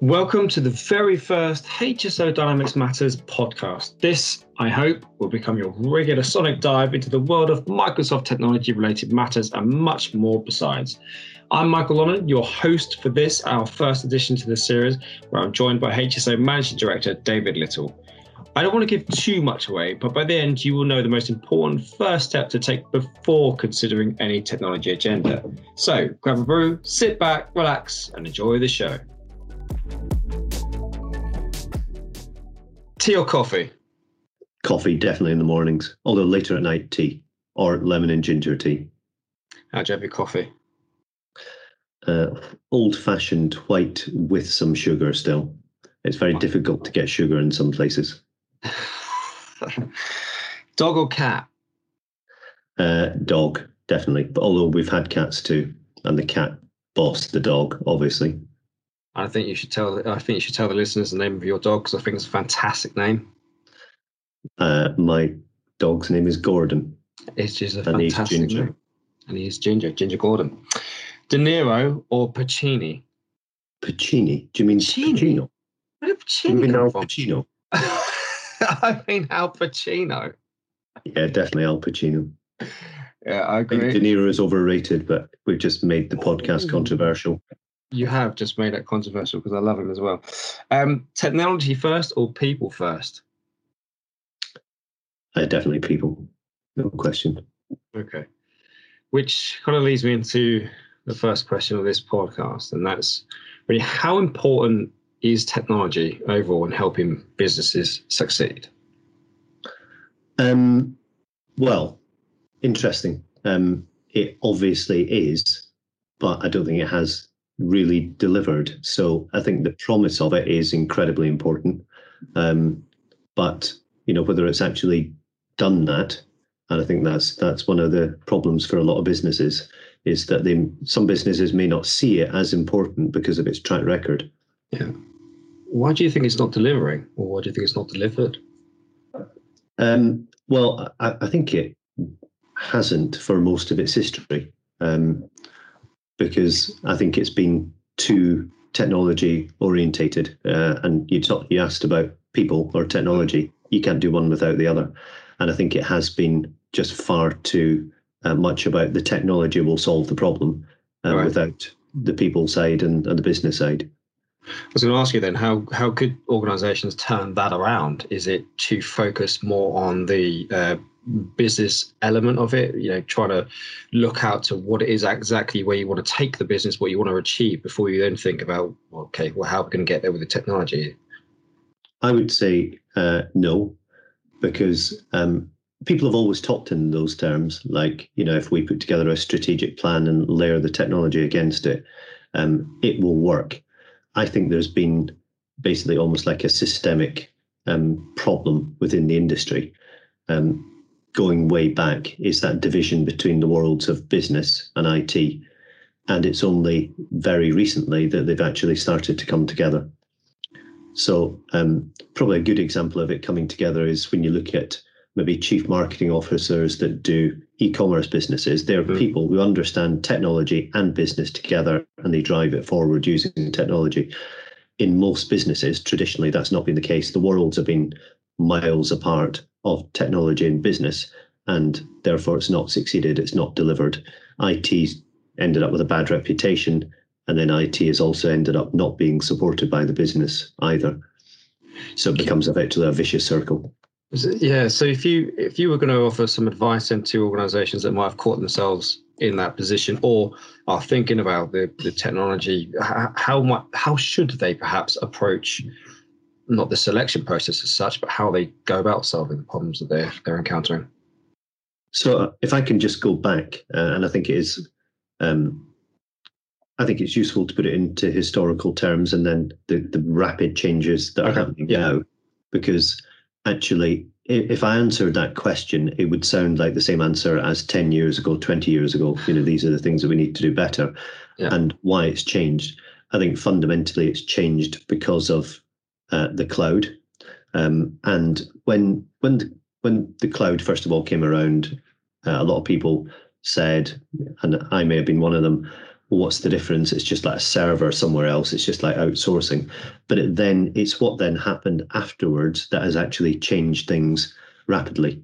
Welcome to the very first HSO Dynamics Matters podcast. This, I hope, will become your regular sonic dive into the world of Microsoft technology related matters and much more besides. I'm Michael Lonnan, your host for this, our first edition to the series, where I'm joined by HSO Managing Director David Little. I don't want to give too much away, but by the end, you will know the most important first step to take before considering any technology agenda. So grab a brew, sit back, relax, and enjoy the show. Tea or coffee? Coffee, definitely in the mornings, although later at night, tea or lemon and ginger tea. How'd you have your coffee? Uh, old fashioned white with some sugar still. It's very difficult to get sugar in some places. Dog or cat? Uh, dog, definitely. But although we've had cats too, and the cat bossed the dog, obviously. I think you should tell. I think you should tell the listeners the name of your dog because I think it's a fantastic name. Uh, my dog's name is Gordon. It's just a And he's fantastic Ginger. name. And he's Ginger, Ginger Gordon. De Niro or Pacini? Pacini. Do you mean Pacini? Pacino? Where did Do you mean Al? Pacino? I mean Al Pacino. Yeah, definitely Al Pacino. Yeah, I I think agree. De Niro is overrated, but we've just made the podcast Ooh. controversial. You have just made it controversial because I love him as well. Um, technology first or people first? Uh, definitely people, no question. Okay. Which kind of leads me into the first question of this podcast, and that's really how important is technology overall in helping businesses succeed? Um, well, interesting. Um, it obviously is, but I don't think it has really delivered. So I think the promise of it is incredibly important. Um, but you know whether it's actually done that, and I think that's that's one of the problems for a lot of businesses is that they some businesses may not see it as important because of its track record. Yeah. Why do you think it's not delivering, or why do you think it's not delivered? Um, well, I, I think it hasn't for most of its history, um, because I think it's been too technology orientated. Uh, and you talk, you asked about people or technology. You can't do one without the other, and I think it has been just far too uh, much about the technology will solve the problem uh, Right. without the people side and, and the business side. I was going to ask you then how how could organisations turn that around? Is it to focus more on the uh, business element of it? You know, trying to look out to what it is exactly where you want to take the business, what you want to achieve, before you then think about okay, well, how are we going to get there with the technology? I would say uh, no, because um, people have always talked in those terms. Like, you know, if we put together a strategic plan and layer the technology against it, um, it will work. I think there's been basically almost like a systemic um, problem within the industry. Um, going way back is that division between the worlds of business and IT. And it's only very recently that they've actually started to come together. So, um, probably a good example of it coming together is when you look at maybe chief marketing officers that do e-commerce businesses. They're Mhm. people who understand technology and business together, and they drive it forward using technology. In most businesses, traditionally, that's not been the case. The worlds have been miles apart of technology and business, and therefore it's not succeeded. It's not delivered. IT's ended up with a bad reputation, and then IT has also ended up not being supported by the business either. So it becomes effectively a vicious circle. Yeah. So if you if you were going to offer some advice into organisations that might have caught themselves in that position or are thinking about the, the technology, how much, how should they perhaps approach not the selection process as such, but how they go about solving the problems that they're they're encountering? So uh, if I can just go back, uh, and I think it is, um, I think it's useful to put it into historical terms and then the, the rapid changes that are Okay, happening yeah. now, because actually, if I answered that question, it would sound like the same answer as 10 years ago, 20 years ago. You know, these are the things that we need to do better. Yeah. And why it's changed. I think fundamentally it's changed because of uh, the cloud. Um, and when when the, when the cloud first of all came around, uh, a lot of people said, and I may have been one of them, well, what's the difference? It's just like a server somewhere else. It's just like outsourcing. But it then it's what then happened afterwards that has actually changed things rapidly,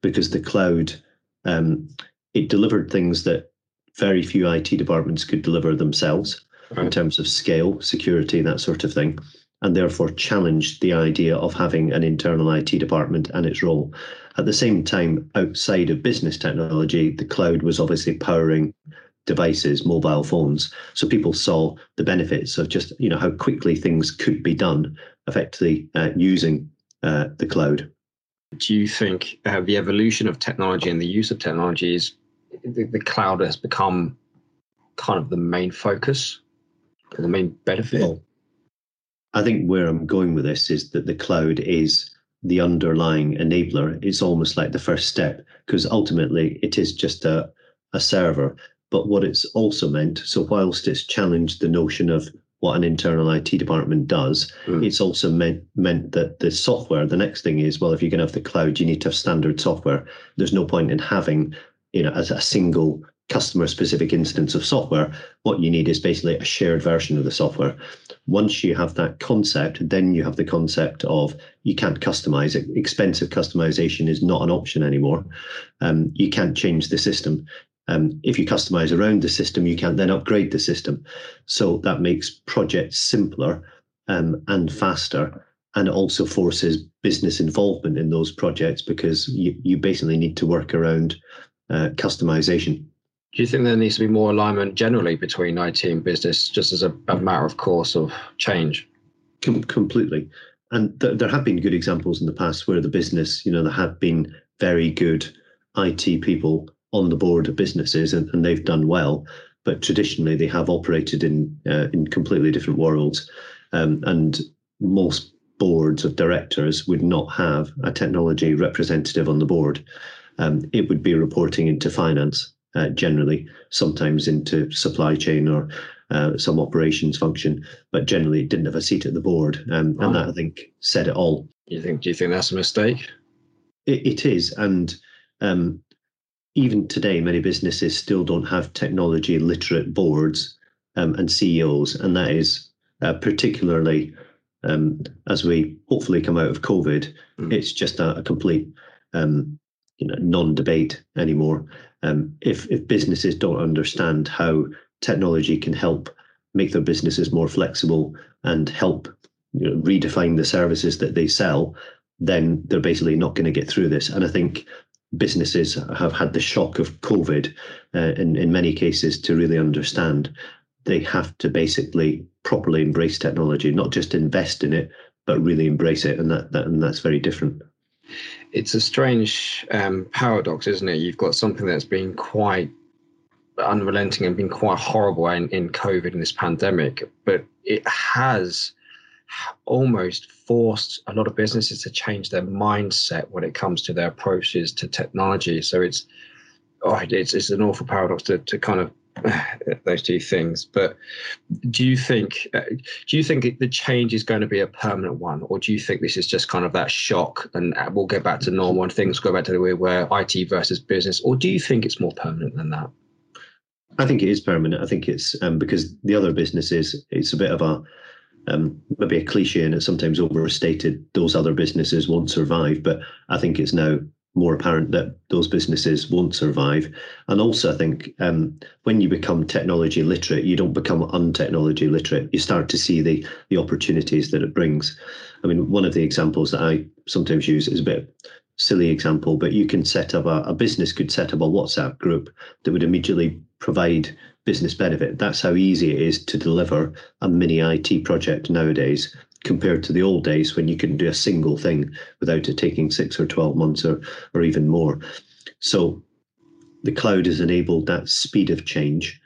because the cloud um, it delivered things that very few IT departments could deliver themselves right. in terms of scale, security, that sort of thing, and therefore challenged the idea of having an internal IT department and its role. At the same time, outside of business technology, the cloud was obviously powering devices, mobile phones. So people saw the benefits of just you know how quickly things could be done, effectively uh, using uh, the cloud. Do you think uh, the evolution of technology and the use of technology is the, the cloud has become kind of the main focus, the main benefit? Well, I think where I'm going with this is that the cloud is the underlying enabler. It's almost like the first step because ultimately it is just a, a server. But what it's also meant, so whilst it's challenged the notion of what an internal IT department does, mm. it's also meant meant that the software, the next thing is, well, if you're going to have the cloud, you need to have standard software. There's no point in having, you know, as a single customer specific instance of software. What you need is basically a shared version of the software. Once you have that concept, then you have the concept of you can't customize it. Expensive customization is not an option anymore. Um, you can't change the system. Um, if you customize around the system, you can't then upgrade the system. So that makes projects simpler um, and faster. And it also forces business involvement in those projects because you, you basically need to work around uh, customization. Do you think there needs to be more alignment generally between IT and business, just as a, a matter of course of change? Com- completely. And th- there have been good examples in the past where the business, you know, there have been very good IT people on the board of businesses and, and they've done well. But traditionally, they have operated in uh, in completely different worlds, um, and most boards of directors would not have a technology representative on the board. Um, it would be reporting into finance uh, generally, sometimes into supply chain or uh, some operations function, but generally didn't have a seat at the board. Um, And that I think said it all. You think? Do you think that's a mistake? it, it is, and um, even today, many businesses still don't have technology literate boards um, and CEOs, and that is uh, particularly um, as we hopefully come out of COVID. Mm. It's just a, a complete um, you know non-debate anymore. Um, if if businesses don't understand how technology can help make their businesses more flexible and help you know, redefine the services that they sell, then they're basically not going to get through this. And I think businesses have had the shock of COVID uh, in, in many cases to really understand they have to basically properly embrace technology, not just invest in it, but really embrace it. And that, that and that's very different. It's a strange um, paradox, isn't it? You've got something that's been quite unrelenting and been quite horrible in, in COVID in this pandemic, but it has almost forced a lot of businesses to change their mindset when it comes to their approaches to technology. So it's oh, it's, it's an awful paradox to, to kind of those two things. But do you think uh, do you think the change is going to be a permanent one, or do you think this is just kind of that shock and uh, we'll get back to normal and things go back to the way where IT versus business, or do you think it's more permanent than that? I think it is permanent. I think it's um, because the other businesses, it's a bit of a um, maybe a cliche and it's sometimes overstated. Those other businesses won't survive, but I think it's now more apparent that those businesses won't survive. And also, I think um, when you become technology literate, you don't become untechnology literate. You start to see the the opportunities that it brings. I mean, one of the examples that I sometimes use is a bit silly example, but you can set up a, a business could set up a WhatsApp group that would immediately provide business benefit. That's how easy it is to deliver a mini IT project nowadays compared to the old days when you can do a single thing without it taking six or 12 months or, or even more. So the cloud has enabled that speed of change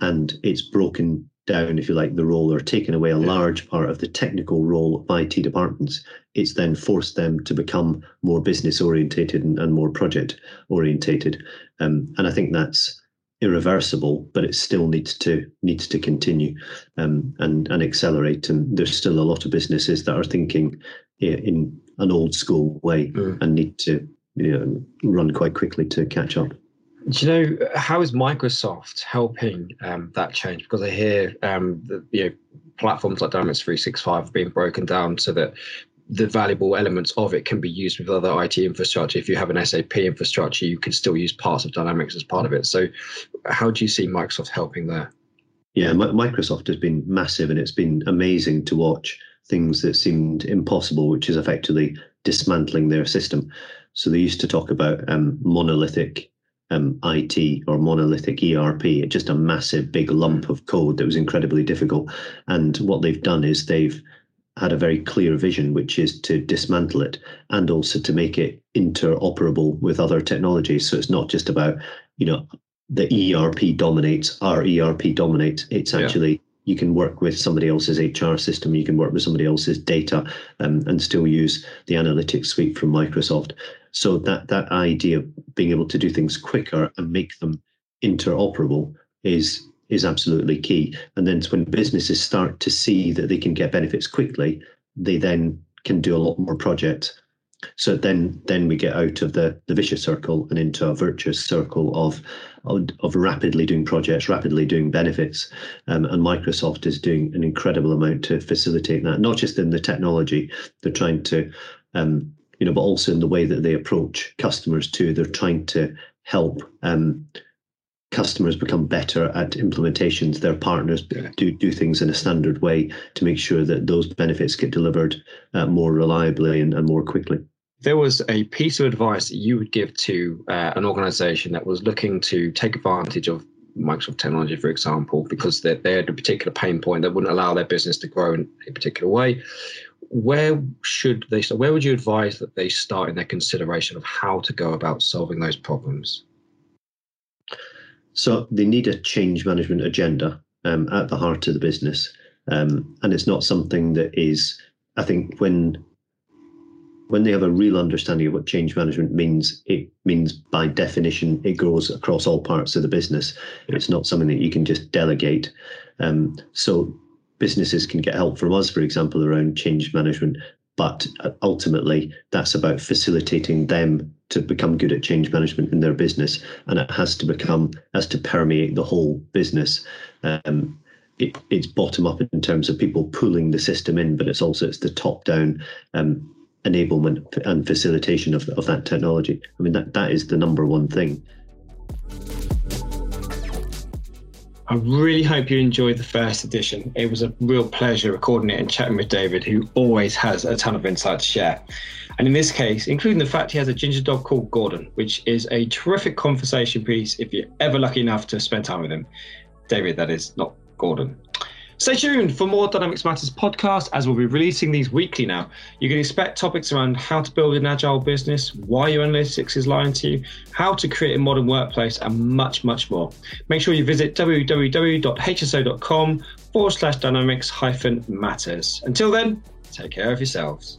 and it's broken down, if you like, the role or taken away a large part of the technical role of IT departments. It's then forced them to become more business orientated and, and more project orientated. Um, and I think that's irreversible, but it still needs to needs to continue um, and and accelerate. And there's still a lot of businesses that are thinking in an old school way mm. and need to you know run quite quickly to catch up. Do you know how is Microsoft helping um, that change? Because I hear um, that, you know platforms like Dynamics 365 being broken down so that the valuable elements of it can be used with other IT infrastructure. If you have an SAP infrastructure, you can still use parts of Dynamics as part of it. So, how do you see Microsoft helping there? Yeah, Microsoft has been massive, and it's been amazing to watch things that seemed impossible, which is effectively dismantling their system. So they used to talk about um, monolithic um, IT or monolithic ERP, just a massive big lump of code that was incredibly difficult. And what they've done is they've had a very clear vision, which is to dismantle it and also to make it interoperable with other technologies. So it's not just about, you know, the ERP dominates, our ERP dominates. It's actually yeah. you can work with somebody else's HR system, you can work with somebody else's data, um, and still use the analytics suite from Microsoft. So that that idea of being able to do things quicker and make them interoperable is is absolutely key. And then when businesses start to see that they can get benefits quickly, they then can do a lot more projects. So then then we get out of the, the vicious circle and into a virtuous circle of, of, rapidly doing projects, rapidly doing benefits. Um, and Microsoft is doing an incredible amount to facilitate that, not just in the technology, they're trying to um, you know, but also in the way that they approach customers too. They're trying to help um, customers become better at implementations. Their partners do do things in a standard way to make sure that those benefits get delivered uh, more reliably and, and more quickly. There was a piece of advice that you would give to uh, an organization that was looking to take advantage of Microsoft technology, for example, because they, they had a particular pain point that wouldn't allow their business to grow in a particular way. Where should they start? Where would you advise that they start in their consideration of how to go about solving those problems? So they need a change management agenda um, at the heart of the business, um, and it's not something that is. I think when when they have a real understanding of what change management means, it means by definition it grows across all parts of the business. It's not something that you can just delegate. Um, so businesses can get help from us, for example, around change management, but uh, ultimately that's about facilitating them to become good at change management in their business and it has to become has to permeate the whole business. Um, it, it's bottom up in terms of people pulling the system in but it's also it's the top down um, enablement and facilitation of, of that technology. I mean that that is the number one thing I really hope you enjoyed the first edition. It was a real pleasure recording it and chatting with David, who always has a ton of insight to share. And in this case, including the fact he has a ginger dog called Gordon, which is a terrific conversation piece if you're ever lucky enough to spend time with him. David, that is, not Gordon. Stay tuned for more Dynamics Matters podcast as we'll be releasing these weekly now. You can expect topics around how to build an agile business, why your analytics is lying to you, how to create a modern workplace, and much, much more. Make sure you visit www.hso.com forward slash dynamics hyphen matters. Until then, take care of yourselves.